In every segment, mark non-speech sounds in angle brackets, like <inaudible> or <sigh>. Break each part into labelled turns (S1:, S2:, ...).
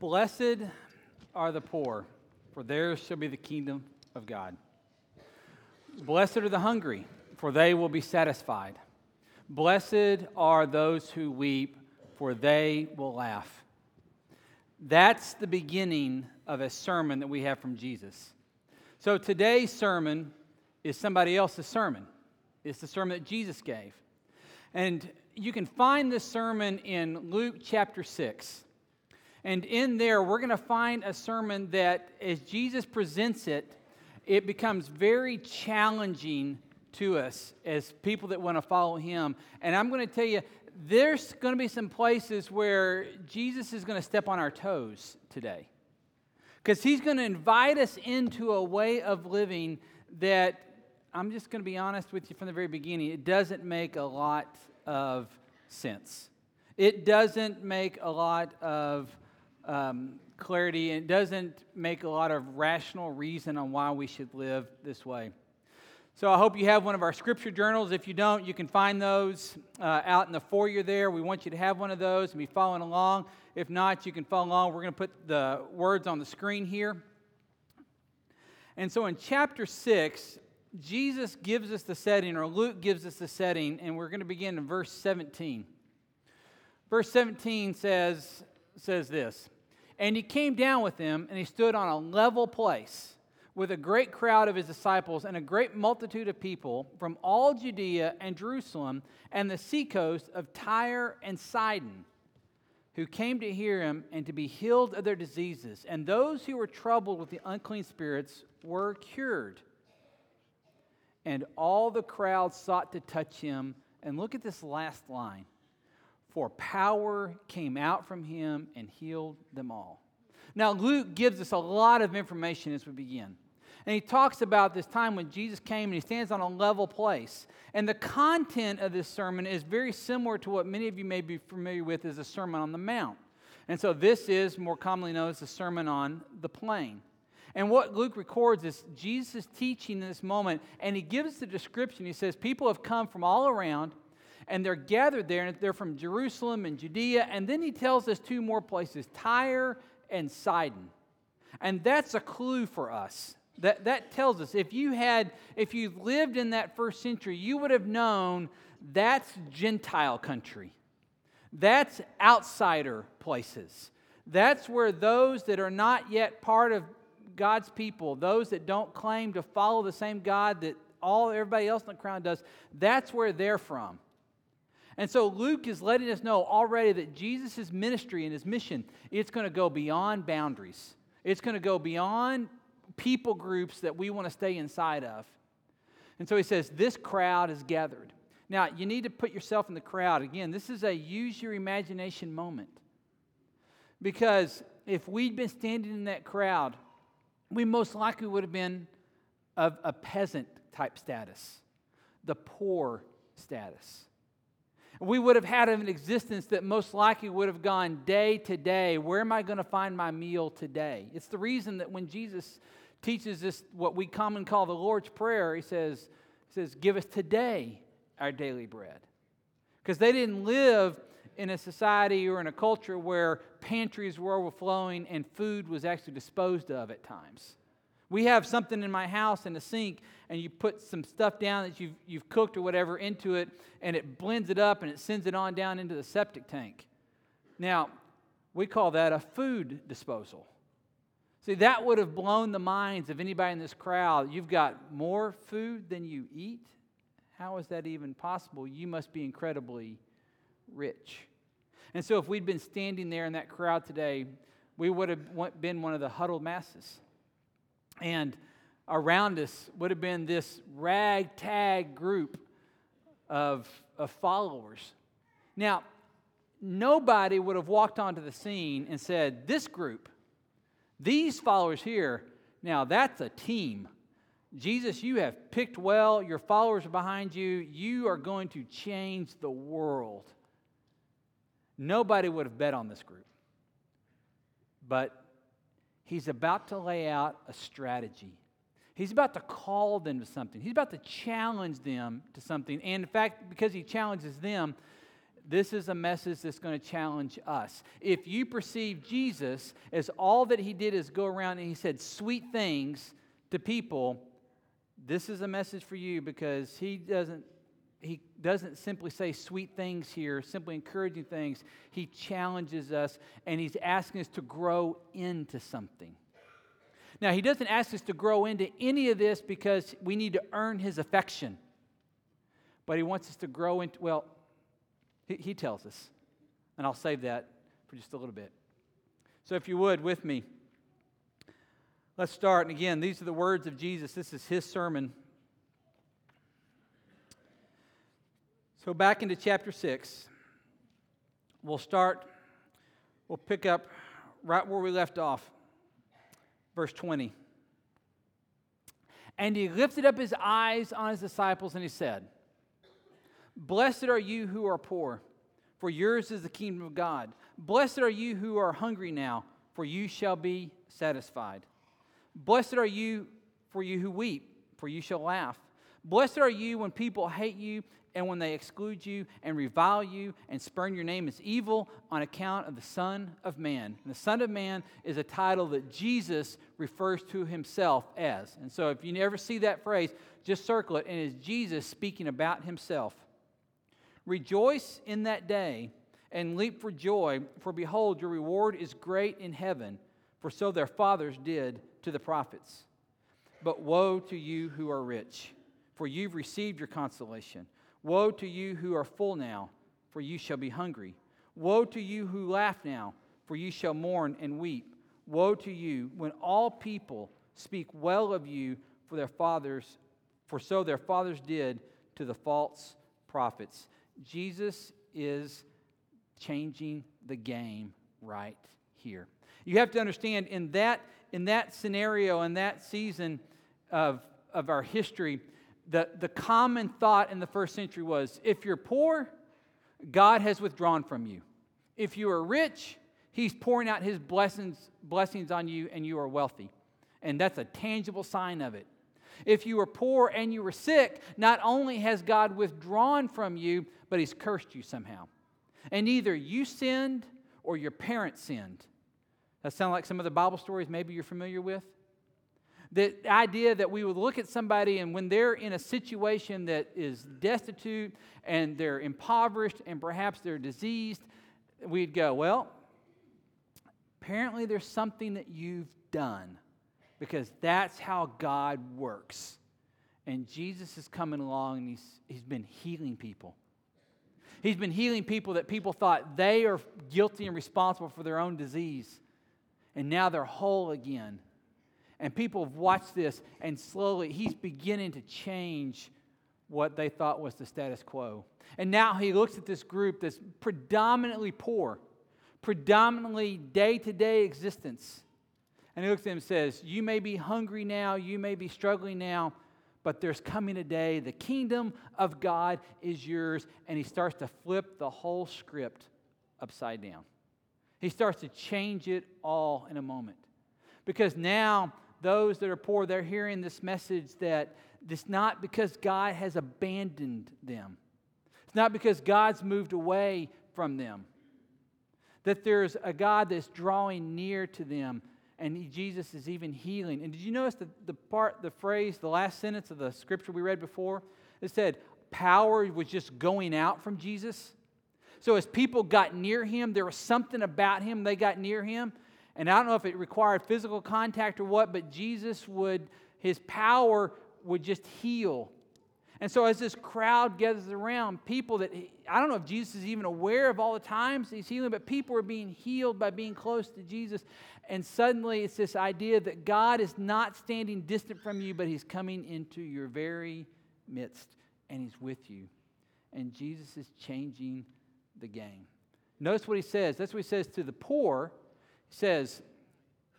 S1: Blessed are the poor, for theirs shall be the kingdom of God. Blessed are the hungry, for they will be satisfied. Blessed are those who weep, for they will laugh. That's the beginning of a sermon that we have from Jesus. So today's sermon is somebody else's sermon. It's the sermon that Jesus gave. And you can find this sermon in Luke chapter 6. And in there, we're going to find a sermon that, as Jesus presents it, it becomes very challenging to us as people that want to follow him. And I'm going to tell you, there's going to be some places where Jesus is going to step on our toes today. Because he's going to invite us into a way of living that, I'm just going to be honest with you from the very beginning, it doesn't make a lot of sense. It doesn't make a lot of um, clarity and doesn't make a lot of rational reason on why we should live this way. So I hope you have one of our scripture journals. If you don't, you can find those uh, out in the foyer there. We want you to have one of those and be following along. If not, you can follow along. We're going to put the words on the screen here. And so in chapter 6, Jesus gives us the setting, or Luke gives us the setting, and we're going to begin in verse 17. Verse 17 says, says this and he came down with them, and he stood on a level place with a great crowd of his disciples and a great multitude of people from all Judea and Jerusalem and the seacoast of Tyre and Sidon, who came to hear him and to be healed of their diseases. And those who were troubled with the unclean spirits were cured. And all the crowd sought to touch him. And look at this last line power came out from him and healed them all. Now, Luke gives us a lot of information as we begin. And he talks about this time when Jesus came and he stands on a level place. And the content of this sermon is very similar to what many of you may be familiar with as a Sermon on the Mount. And so this is more commonly known as the Sermon on the Plain. And what Luke records is Jesus teaching in this moment, and he gives the description. He says, People have come from all around and they're gathered there, and they're from Jerusalem and Judea. And then he tells us two more places Tyre and Sidon. And that's a clue for us. That, that tells us if you had, if you lived in that first century, you would have known that's Gentile country. That's outsider places. That's where those that are not yet part of God's people, those that don't claim to follow the same God that all everybody else in the crowd does, that's where they're from. And so Luke is letting us know already that Jesus' ministry and his mission, it's going to go beyond boundaries. It's going to go beyond people groups that we want to stay inside of. And so he says, This crowd is gathered. Now, you need to put yourself in the crowd. Again, this is a use your imagination moment. Because if we'd been standing in that crowd, we most likely would have been of a peasant type status, the poor status. We would have had an existence that most likely would have gone day to day. Where am I going to find my meal today? It's the reason that when Jesus teaches this, what we commonly call the Lord's Prayer, he says, he says Give us today our daily bread. Because they didn't live in a society or in a culture where pantries were overflowing and food was actually disposed of at times. We have something in my house in the sink, and you put some stuff down that you've, you've cooked or whatever into it, and it blends it up and it sends it on down into the septic tank. Now, we call that a food disposal. See, that would have blown the minds of anybody in this crowd. You've got more food than you eat? How is that even possible? You must be incredibly rich. And so, if we'd been standing there in that crowd today, we would have been one of the huddled masses. And around us would have been this ragtag group of, of followers. Now, nobody would have walked onto the scene and said, This group, these followers here, now that's a team. Jesus, you have picked well. Your followers are behind you. You are going to change the world. Nobody would have bet on this group. But he's about to lay out a strategy. He's about to call them to something. He's about to challenge them to something. And in fact, because he challenges them, this is a message that's going to challenge us. If you perceive Jesus as all that he did is go around and he said sweet things to people, this is a message for you because he doesn't he doesn't simply say sweet things here, simply encouraging things. He challenges us and he's asking us to grow into something. Now, he doesn't ask us to grow into any of this because we need to earn his affection, but he wants us to grow into, well, he, he tells us. And I'll save that for just a little bit. So, if you would, with me, let's start. And again, these are the words of Jesus. This is his sermon So, back into chapter 6, we'll start, we'll pick up right where we left off, verse 20. And he lifted up his eyes on his disciples and he said, Blessed are you who are poor, for yours is the kingdom of God. Blessed are you who are hungry now, for you shall be satisfied. Blessed are you for you who weep, for you shall laugh. Blessed are you when people hate you and when they exclude you and revile you and spurn your name as evil on account of the Son of Man. And the Son of Man is a title that Jesus refers to himself as. And so if you never see that phrase, just circle it, and it's Jesus speaking about himself. Rejoice in that day and leap for joy, for behold, your reward is great in heaven, for so their fathers did to the prophets. But woe to you who are rich, for you've received your consolation. Woe to you who are full now, for you shall be hungry. Woe to you who laugh now, for you shall mourn and weep. Woe to you when all people speak well of you for their fathers, for so their fathers did to the false prophets. Jesus is changing the game right here. You have to understand in that in that scenario in that season of of our history the, the common thought in the first century was if you're poor, God has withdrawn from you. If you are rich, He's pouring out His blessings, blessings on you and you are wealthy. And that's a tangible sign of it. If you are poor and you were sick, not only has God withdrawn from you, but He's cursed you somehow. And either you sinned or your parents sinned. That sound like some of the Bible stories maybe you're familiar with? The idea that we would look at somebody and when they're in a situation that is destitute and they're impoverished and perhaps they're diseased, we'd go, well, apparently there's something that you've done because that's how God works. And Jesus is coming along and he's, he's been healing people. He's been healing people that people thought they are guilty and responsible for their own disease. And now they're whole again. And people have watched this, and slowly he's beginning to change what they thought was the status quo. And now he looks at this group that's predominantly poor, predominantly day to day existence. And he looks at them and says, You may be hungry now, you may be struggling now, but there's coming a day, the kingdom of God is yours. And he starts to flip the whole script upside down. He starts to change it all in a moment. Because now those that are poor, they're hearing this message that it's not because God has abandoned them, it's not because God's moved away from them, that there's a God that's drawing near to them. And Jesus is even healing. And did you notice the, the part, the phrase, the last sentence of the scripture we read before? It said, power was just going out from Jesus. So as people got near him, there was something about him, they got near him and I don't know if it required physical contact or what, but Jesus would, his power would just heal. And so, as this crowd gathers around, people that, I don't know if Jesus is even aware of all the times he's healing, but people are being healed by being close to Jesus. And suddenly, it's this idea that God is not standing distant from you, but he's coming into your very midst, and he's with you. And Jesus is changing the game. Notice what he says. That's what he says to the poor says,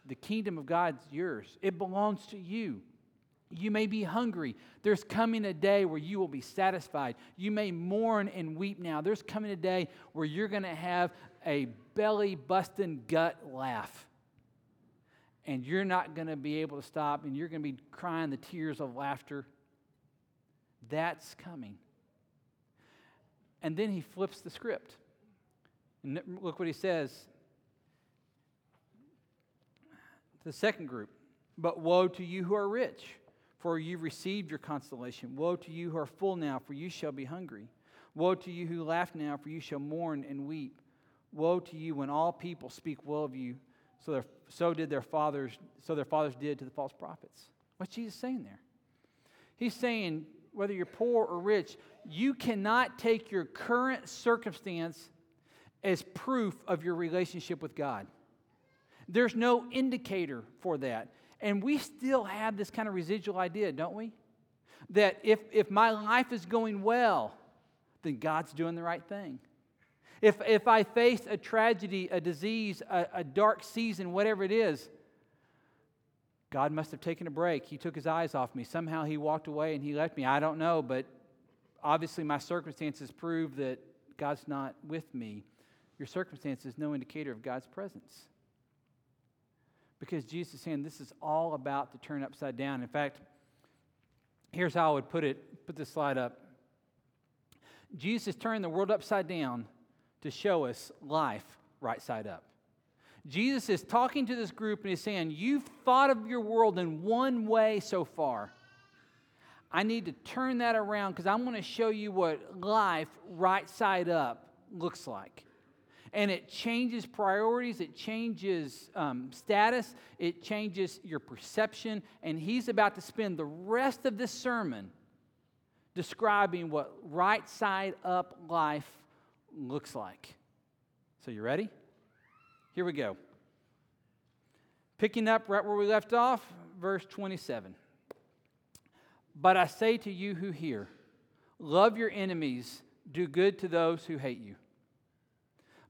S1: The kingdom of God's yours, it belongs to you. You may be hungry. There's coming a day where you will be satisfied. You may mourn and weep now. There's coming a day where you're going to have a belly busting gut laugh. And you're not going to be able to stop and you're going to be crying the tears of laughter. That's coming. And then he flips the script. And look what he says. To the second group. But woe to you who are rich, for you've received your consolation. Woe to you who are full now, for you shall be hungry. Woe to you who laugh now, for you shall mourn and weep. Woe to you when all people speak well of you, so, so did their fathers, so their fathers did to the false prophets. What's Jesus saying there? He's saying, whether you're poor or rich, you cannot take your current circumstance as proof of your relationship with God. There's no indicator for that. And we still have this kind of residual idea, don't we? That if, if my life is going well, then God's doing the right thing. If, if I face a tragedy, a disease, a, a dark season, whatever it is, God must have taken a break. He took his eyes off me. Somehow he walked away and he left me. I don't know, but obviously my circumstances prove that God's not with me. Your circumstance is no indicator of God's presence. Because Jesus is saying this is all about to turn upside down. In fact, here's how I would put it. Put this slide up. Jesus turned the world upside down to show us life right side up. Jesus is talking to this group and he's saying, You've thought of your world in one way so far. I need to turn that around because I'm going to show you what life right side up looks like. And it changes priorities, it changes um, status, it changes your perception. And he's about to spend the rest of this sermon describing what right side up life looks like. So, you ready? Here we go. Picking up right where we left off, verse 27. But I say to you who hear, love your enemies, do good to those who hate you,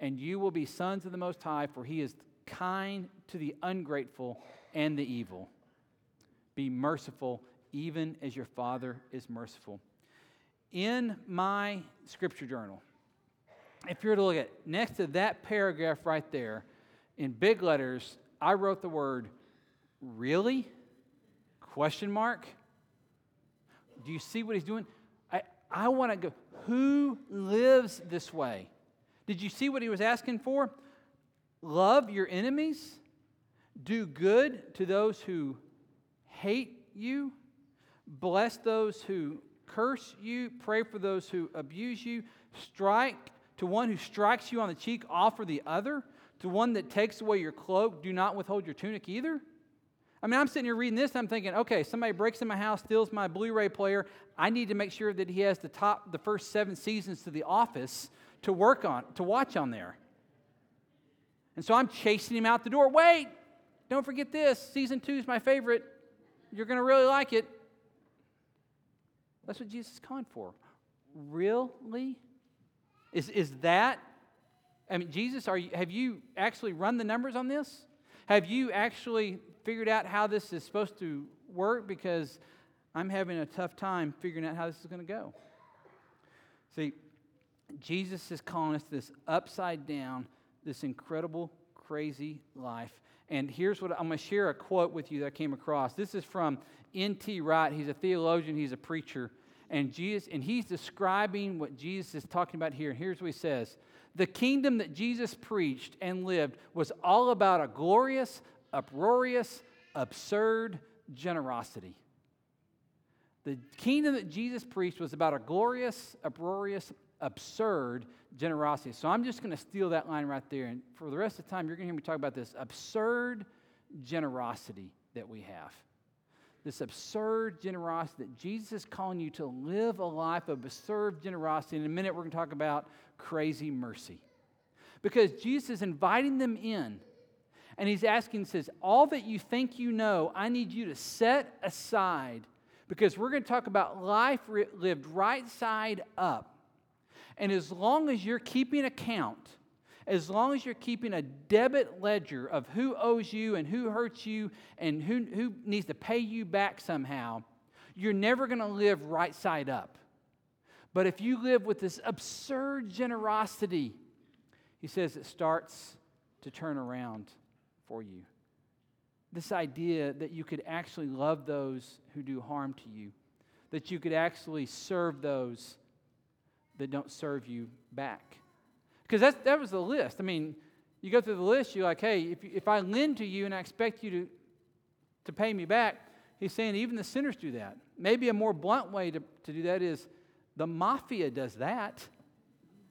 S1: and you will be sons of the Most High, for He is kind to the ungrateful and the evil. Be merciful, even as your Father is merciful. In my scripture journal, if you were to look at next to that paragraph right there, in big letters, I wrote the word really? Question mark. Do you see what he's doing? I, I want to go, who lives this way? Did you see what he was asking for? Love your enemies, do good to those who hate you, bless those who curse you, pray for those who abuse you, strike to one who strikes you on the cheek, offer the other. To one that takes away your cloak, do not withhold your tunic either. I mean, I'm sitting here reading this, I'm thinking, okay, somebody breaks in my house, steals my Blu-ray player. I need to make sure that he has the top, the first seven seasons to The Office to work on, to watch on there. And so I'm chasing him out the door. Wait, don't forget this. Season two is my favorite. You're going to really like it. That's what Jesus is calling for. Really? Is, is that, I mean, Jesus, are you, have you actually run the numbers on this? Have you actually figured out how this is supposed to work? Because I'm having a tough time figuring out how this is going to go. See, Jesus is calling us this upside down, this incredible, crazy life. And here's what I'm going to share a quote with you that I came across. This is from N.T. Wright. He's a theologian, he's a preacher and Jesus and he's describing what Jesus is talking about here. And here's what he says. The kingdom that Jesus preached and lived was all about a glorious, uproarious, absurd generosity. The kingdom that Jesus preached was about a glorious, uproarious, absurd generosity. So I'm just going to steal that line right there. And for the rest of the time, you're going to hear me talk about this absurd generosity that we have. This absurd generosity that Jesus is calling you to live a life of absurd generosity. In a minute, we're going to talk about crazy mercy. Because Jesus is inviting them in and he's asking, says, All that you think you know, I need you to set aside because we're going to talk about life lived right side up. And as long as you're keeping account, as long as you're keeping a debit ledger of who owes you and who hurts you and who, who needs to pay you back somehow, you're never going to live right side up. But if you live with this absurd generosity, he says it starts to turn around for you. This idea that you could actually love those who do harm to you, that you could actually serve those that don't serve you back. Because that, that was the list. I mean, you go through the list, you're like, hey, if, if I lend to you and I expect you to, to pay me back, he's saying even the sinners do that. Maybe a more blunt way to, to do that is the mafia does that.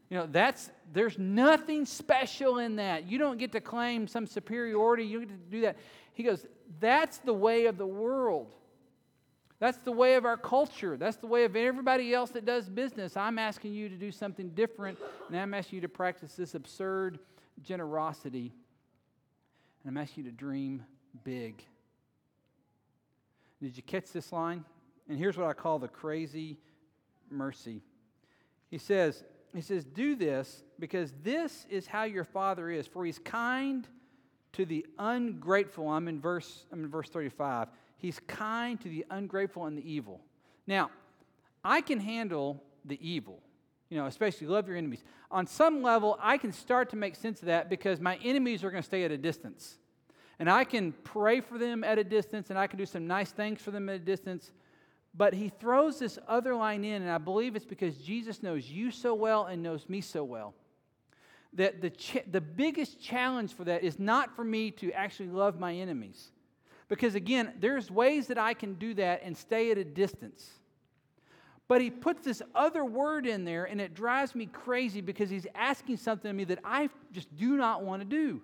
S1: You know, that's there's nothing special in that. You don't get to claim some superiority. You don't get to do that. He goes, that's the way of the world. That's the way of our culture. That's the way of everybody else that does business. I'm asking you to do something different, and I'm asking you to practice this absurd generosity. And I'm asking you to dream big. Did you catch this line? And here's what I call the crazy mercy. He says, he says, Do this because this is how your father is, for he's kind to the ungrateful. I'm in verse, I'm in verse 35. He's kind to the ungrateful and the evil. Now, I can handle the evil, you know, especially love your enemies. On some level, I can start to make sense of that because my enemies are going to stay at a distance. And I can pray for them at a distance and I can do some nice things for them at a distance. But he throws this other line in, and I believe it's because Jesus knows you so well and knows me so well. That the, ch- the biggest challenge for that is not for me to actually love my enemies. Because again, there's ways that I can do that and stay at a distance. But he puts this other word in there, and it drives me crazy because he's asking something of me that I just do not want to do.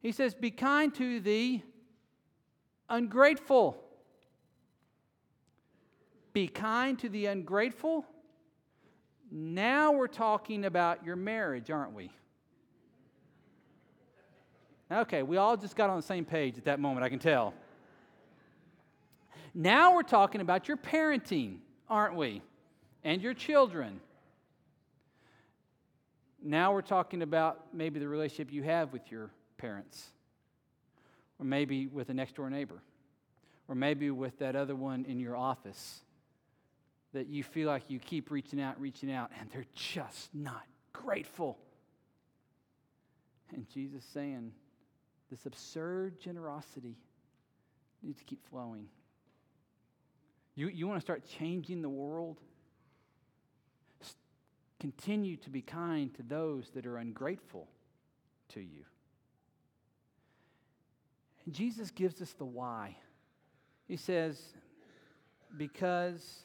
S1: He says, Be kind to the ungrateful. Be kind to the ungrateful. Now we're talking about your marriage, aren't we? Okay, we all just got on the same page at that moment, I can tell. Now we're talking about your parenting, aren't we? And your children. Now we're talking about maybe the relationship you have with your parents, or maybe with a next door neighbor, or maybe with that other one in your office that you feel like you keep reaching out, reaching out, and they're just not grateful. And Jesus saying, this absurd generosity needs to keep flowing. You, you want to start changing the world? Continue to be kind to those that are ungrateful to you. And Jesus gives us the why. He says, because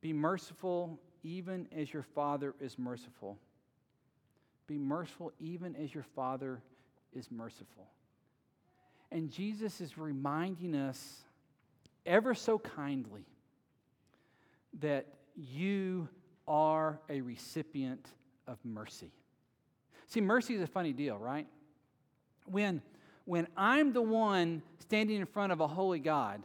S1: be merciful even as your Father is merciful. Be merciful even as your Father is merciful. And Jesus is reminding us ever so kindly that you are a recipient of mercy. See, mercy is a funny deal, right? When, when I'm the one standing in front of a holy God,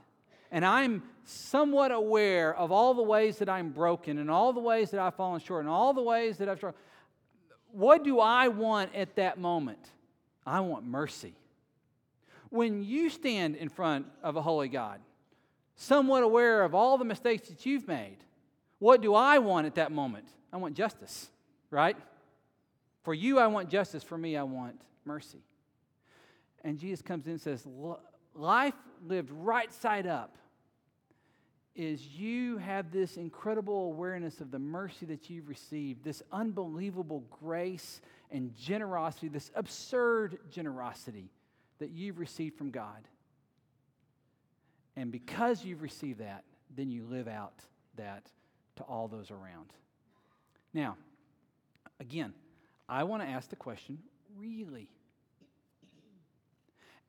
S1: and I'm somewhat aware of all the ways that I'm broken and all the ways that I've fallen short and all the ways that I've struggled, what do I want at that moment? I want mercy. When you stand in front of a holy God, somewhat aware of all the mistakes that you've made, what do I want at that moment? I want justice, right? For you, I want justice. For me, I want mercy. And Jesus comes in and says, Life lived right side up is you have this incredible awareness of the mercy that you've received, this unbelievable grace and generosity, this absurd generosity that you've received from God. And because you've received that, then you live out that to all those around. Now, again, I want to ask the question really?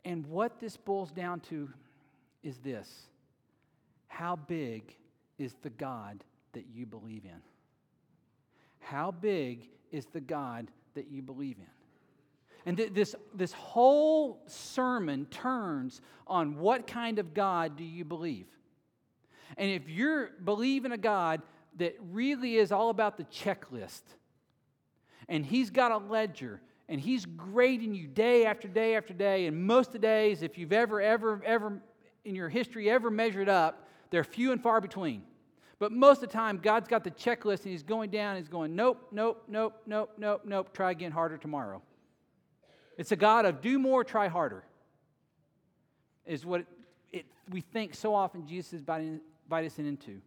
S1: And what this boils down to is this How big is the God that you believe in? How big is the God that you believe in? And th- this, this whole sermon turns on what kind of God do you believe? And if you're believing a God that really is all about the checklist, and He's got a ledger, and He's grading you day after day after day, and most of the days, if you've ever, ever, ever in your history ever measured up, they're few and far between. But most of the time, God's got the checklist and He's going down, He's going, nope, nope, nope, nope, nope, nope, try again harder tomorrow. It's a God of do more, try harder, is what it, it, we think so often Jesus is inviting us into.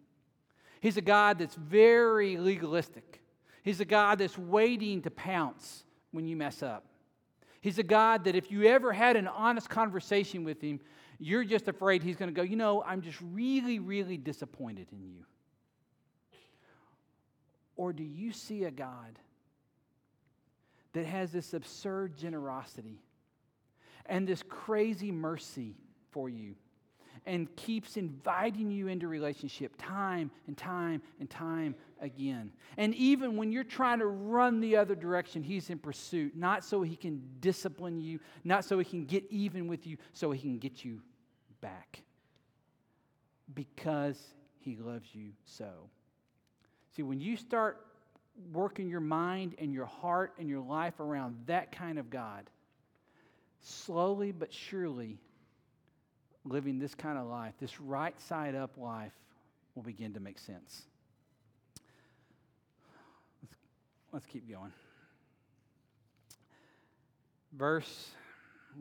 S1: He's a God that's very legalistic. He's a God that's waiting to pounce when you mess up. He's a God that if you ever had an honest conversation with him, you're just afraid he's going to go, you know, I'm just really, really disappointed in you. Or do you see a God that has this absurd generosity and this crazy mercy for you and keeps inviting you into relationship time and time and time again. And even when you're trying to run the other direction, he's in pursuit, not so he can discipline you, not so he can get even with you, so he can get you back. Because he loves you so. See, when you start working your mind and your heart and your life around that kind of God, slowly but surely, living this kind of life, this right side up life, will begin to make sense. Let's, let's keep going. Verse,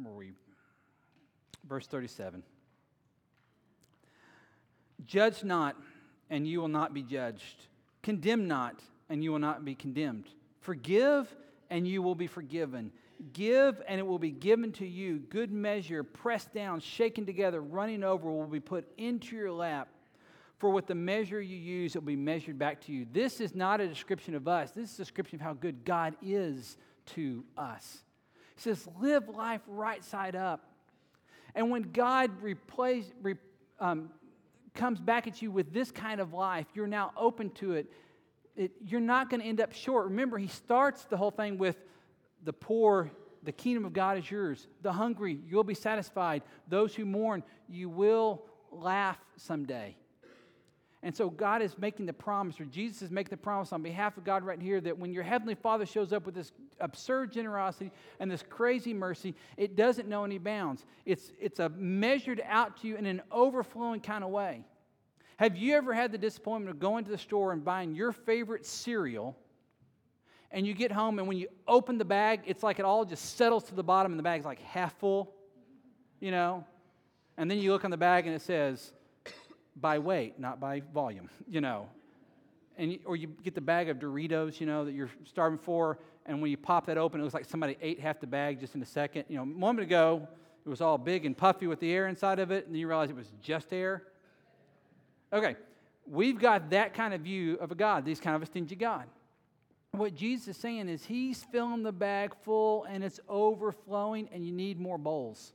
S1: where we? Verse 37. Judge not, and you will not be judged. Condemn not, and you will not be condemned. Forgive, and you will be forgiven. Give, and it will be given to you. Good measure, pressed down, shaken together, running over, will be put into your lap. For with the measure you use, it will be measured back to you. This is not a description of us. This is a description of how good God is to us. He says, live life right side up. And when God replace, re, um, comes back at you with this kind of life, you're now open to it it, you're not going to end up short. Remember, he starts the whole thing with the poor, the kingdom of God is yours. The hungry, you'll be satisfied. Those who mourn, you will laugh someday. And so God is making the promise, or Jesus is making the promise on behalf of God right here that when your Heavenly Father shows up with this absurd generosity and this crazy mercy, it doesn't know any bounds. It's, it's a measured out to you in an overflowing kind of way. Have you ever had the disappointment of going to the store and buying your favorite cereal? And you get home, and when you open the bag, it's like it all just settles to the bottom, and the bag's like half full, you know? And then you look on the bag, and it says, by weight, not by volume, <laughs> you know? And you, or you get the bag of Doritos, you know, that you're starving for, and when you pop that open, it looks like somebody ate half the bag just in a second. You know, a moment ago, it was all big and puffy with the air inside of it, and then you realize it was just air. Okay, we've got that kind of view of a God, this kind of a stingy God. What Jesus is saying is he's filling the bag full and it's overflowing, and you need more bowls.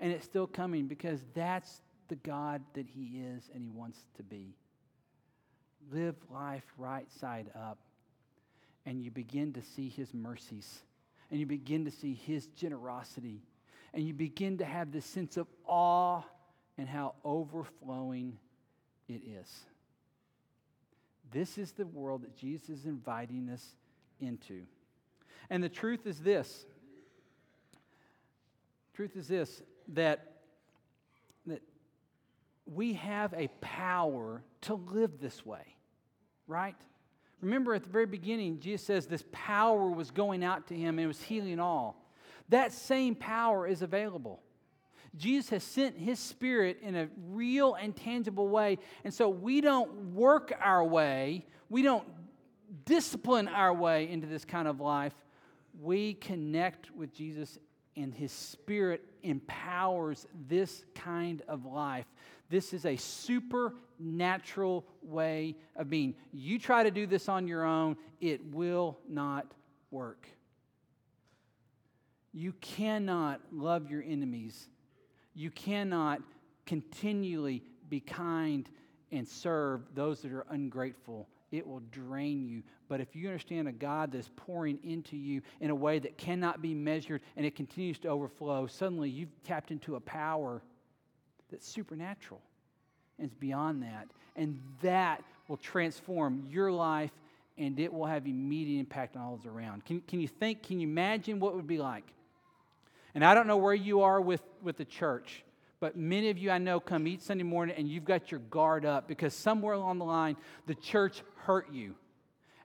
S1: And it's still coming because that's the God that he is and he wants to be. Live life right side up, and you begin to see his mercies, and you begin to see his generosity, and you begin to have this sense of awe and how overflowing it is. This is the world that Jesus is inviting us into. And the truth is this. Truth is this that, that we have a power to live this way, right? Remember at the very beginning, Jesus says this power was going out to him and it was healing all. That same power is available. Jesus has sent his spirit in a real and tangible way. And so we don't work our way, we don't discipline our way into this kind of life. We connect with Jesus and His Spirit empowers this kind of life. This is a supernatural way of being. You try to do this on your own, it will not work. You cannot love your enemies. You cannot continually be kind and serve those that are ungrateful. It will drain you. But if you understand a God that's pouring into you in a way that cannot be measured and it continues to overflow, suddenly you've tapped into a power that's supernatural and it's beyond that. And that will transform your life and it will have immediate impact on all those around. Can, can you think, can you imagine what it would be like? And I don't know where you are with, with the church, but many of you I know come each Sunday morning and you've got your guard up because somewhere along the line the church hurt you.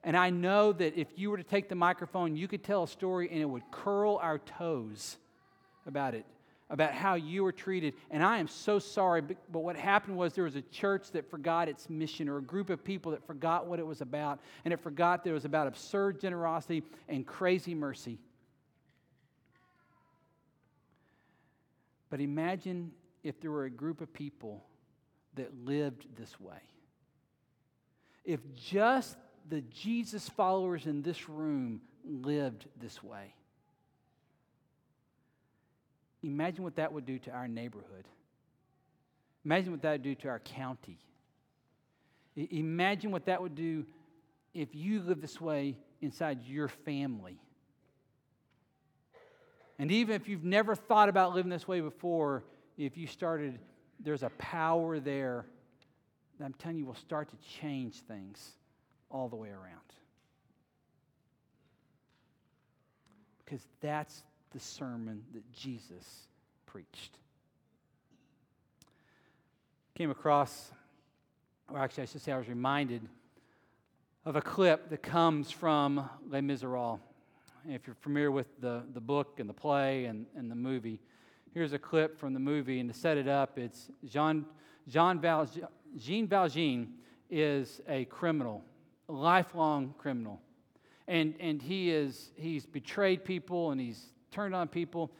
S1: And I know that if you were to take the microphone, you could tell a story and it would curl our toes about it, about how you were treated. And I am so sorry, but, but what happened was there was a church that forgot its mission or a group of people that forgot what it was about. And it forgot that it was about absurd generosity and crazy mercy. But imagine if there were a group of people that lived this way. If just the Jesus followers in this room lived this way. Imagine what that would do to our neighborhood. Imagine what that would do to our county. Imagine what that would do if you live this way inside your family. And even if you've never thought about living this way before, if you started, there's a power there that I'm telling you will start to change things all the way around. Because that's the sermon that Jesus preached. Came across, or actually, I should say, I was reminded of a clip that comes from Les Miserables. If you're familiar with the, the book and the play and, and the movie, here's a clip from the movie. And to set it up, it's Jean, Jean Val, Jean Valjean is a criminal a lifelong criminal. And, and he is, he's betrayed people and he's turned on people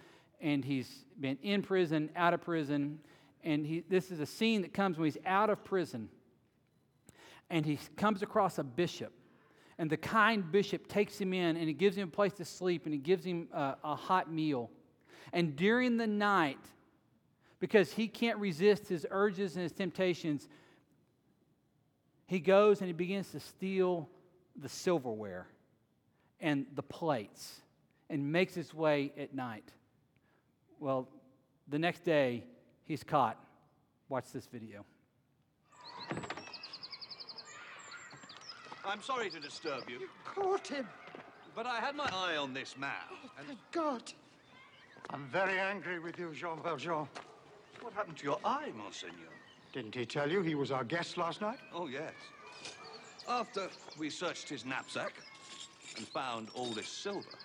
S1: and he's been in prison, out of prison. And he, this is a scene that comes when he's out of prison and he comes across a bishop. And the kind bishop takes him in and he gives him a place to sleep and he gives him a, a hot meal. And during the night, because he can't resist his urges and his temptations, he goes and he begins to steal the silverware and the plates and makes his way at night. Well, the next day, he's caught. Watch this video.
S2: I'm sorry to disturb you.
S3: You caught him.
S2: But I had my eye on this man.
S3: Oh, thank God.
S4: I'm very angry with you, Jean Valjean.
S2: What happened to your eye, Monseigneur?
S4: Didn't he tell you he was our guest last night?
S2: Oh, yes. After we searched his knapsack and found all this silver,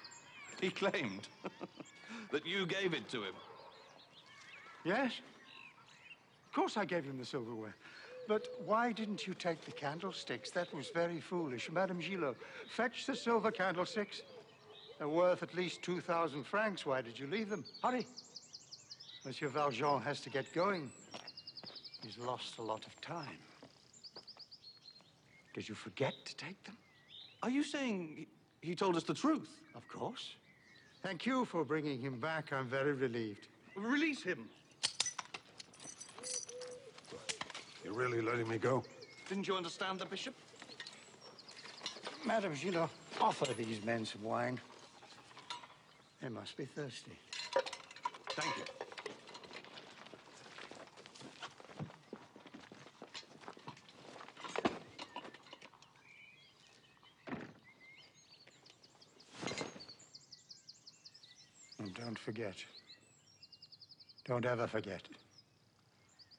S2: he claimed <laughs> that you gave it to him.
S4: Yes. Of course I gave him the silverware. But why didn't you take the candlesticks? That was very foolish. Madame Gillot, fetch the silver candlesticks. They're worth at least 2,000 francs. Why did you leave them? Hurry. Monsieur Valjean has to get going. He's lost a lot of time. Did you forget to take them?
S2: Are you saying he told us the truth?
S4: Of course. Thank you for bringing him back. I'm very relieved.
S2: Release him.
S5: You're really letting me go?
S2: Didn't you understand the bishop?
S4: Madam Gillot, offer these men some wine. They must be thirsty.
S2: Thank you.
S4: And don't forget. Don't ever forget.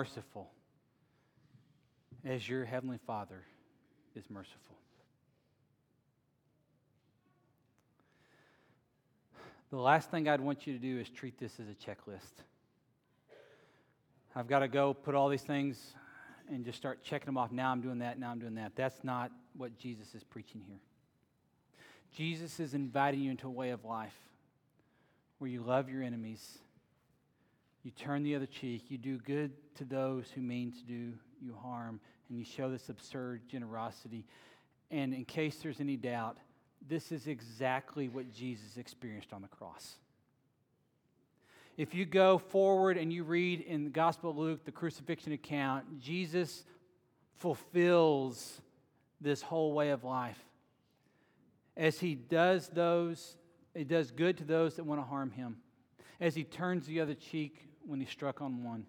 S1: Merciful as your heavenly Father is merciful. The last thing I'd want you to do is treat this as a checklist. I've got to go put all these things and just start checking them off. Now I'm doing that, now I'm doing that. That's not what Jesus is preaching here. Jesus is inviting you into a way of life where you love your enemies, you turn the other cheek, you do good to those who mean to do you harm, and you show this absurd generosity. And in case there's any doubt, this is exactly what Jesus experienced on the cross. If you go forward and you read in the Gospel of Luke, the crucifixion account, Jesus fulfills this whole way of life. As he does those, he does good to those that want to harm him. As he turns the other cheek when he struck on one.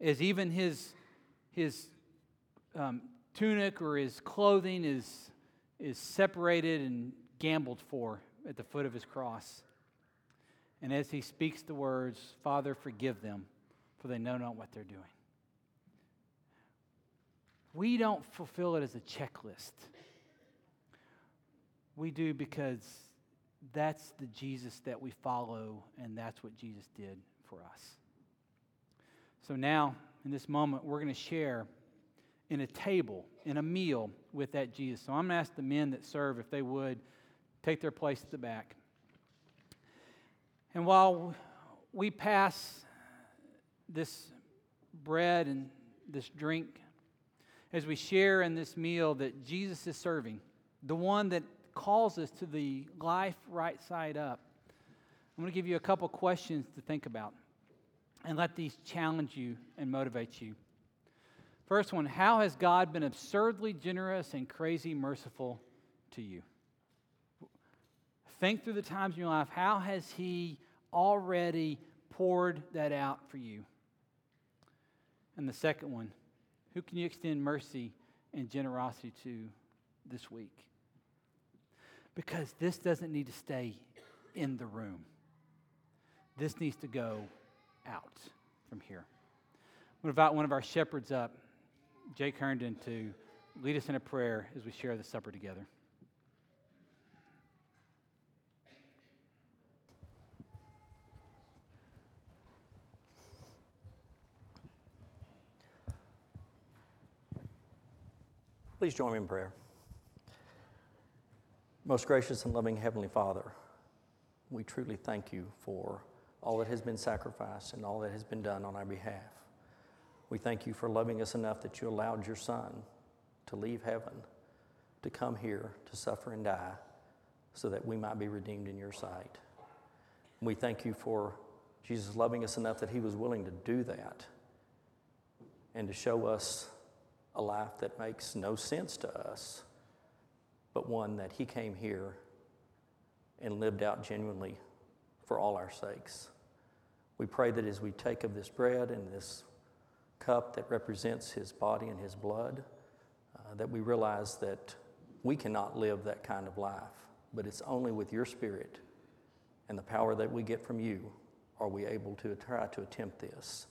S1: As even his, his um, tunic or his clothing is, is separated and gambled for at the foot of his cross. And as he speaks the words, Father, forgive them, for they know not what they're doing. We don't fulfill it as a checklist. We do because that's the Jesus that we follow, and that's what Jesus did for us. So now, in this moment, we're going to share in a table, in a meal with that Jesus. So I'm going to ask the men that serve if they would take their place at the back. And while we pass this bread and this drink, as we share in this meal that Jesus is serving, the one that calls us to the life right side up, I'm going to give you a couple questions to think about and let these challenge you and motivate you. First one How has God been absurdly generous and crazy merciful to you? Think through the times in your life. How has He already poured that out for you? And the second one Who can you extend mercy and generosity to this week? Because this doesn't need to stay in the room, this needs to go out from here. I'm going to invite one of our shepherds up, Jake Herndon, to lead us in a prayer as we share the supper together.
S3: Please join me in prayer. Most gracious and loving Heavenly Father, we truly thank you for all that has been sacrificed and all that has been done on our behalf. We thank you for loving us enough that you allowed your Son to leave heaven, to come here to suffer and die, so that we might be redeemed in your sight. We thank you for Jesus loving us enough that he was willing to do that and to show us a life that makes no sense to us, but one that he came here and lived out genuinely for all our sakes. We pray that as we take of this bread and this cup that represents his body and his blood, uh, that we realize that we cannot live that kind of life, but it's only with your spirit and the power that we get from you are we able to try to attempt this.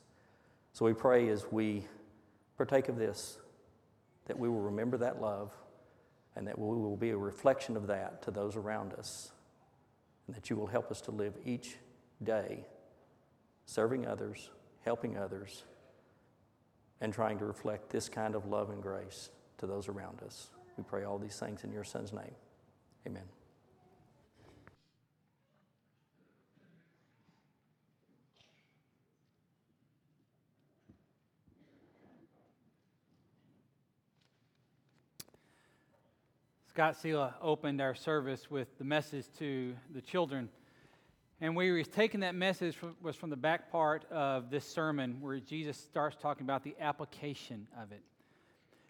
S3: So we pray as we partake of this that we will remember that love and that we will be a reflection of that to those around us, and that you will help us to live each day serving others, helping others, and trying to reflect this kind of love and grace to those around us. We pray all these things in your Son's name. Amen.
S1: Scott Sela opened our service with the message to the children. And we were taking that message from, was from the back part of this sermon where Jesus starts talking about the application of it.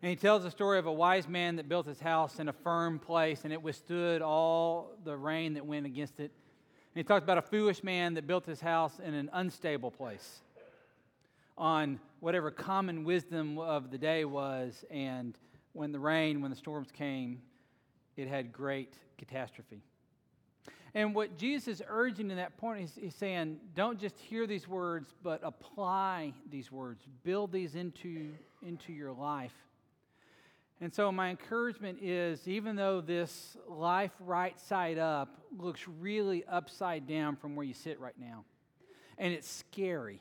S1: And he tells the story of a wise man that built his house in a firm place and it withstood all the rain that went against it. And he talks about a foolish man that built his house in an unstable place on whatever common wisdom of the day was. And when the rain, when the storms came, it had great catastrophe. And what Jesus is urging in that point, he's, he's saying, don't just hear these words, but apply these words, build these into, into your life. And so, my encouragement is even though this life right side up looks really upside down from where you sit right now, and it's scary,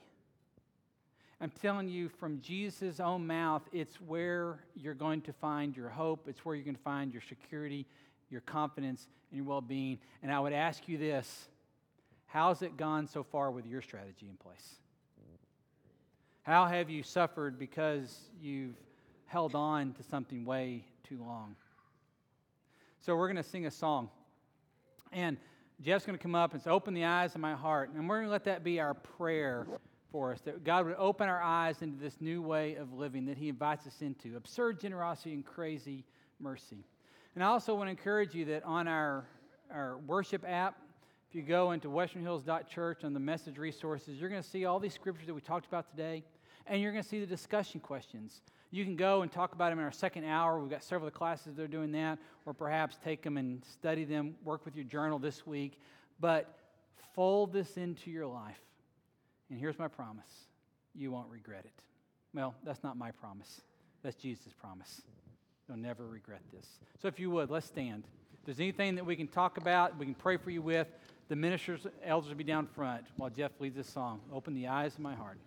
S1: I'm telling you from Jesus' own mouth, it's where you're going to find your hope, it's where you're going to find your security, your confidence, and your well being. And I would ask you this how's it gone so far with your strategy in place? How have you suffered because you've held on to something way too long? So, we're going to sing a song. And Jeff's going to come up and say, Open the eyes of my heart. And we're going to let that be our prayer for us that God would open our eyes into this new way of living that He invites us into absurd generosity and crazy mercy. And I also want to encourage you that on our, our worship app, if you go into westernhills.church on the message resources, you're going to see all these scriptures that we talked about today, and you're going to see the discussion questions. You can go and talk about them in our second hour. We've got several of the classes that are doing that, or perhaps take them and study them, work with your journal this week. But fold this into your life. And here's my promise you won't regret it. Well, that's not my promise, that's Jesus' promise. You'll never regret this. So if you would, let's stand. If there's anything that we can talk about, we can pray for you with, the ministers, elders will be down front while Jeff leads this song. Open the eyes of my heart.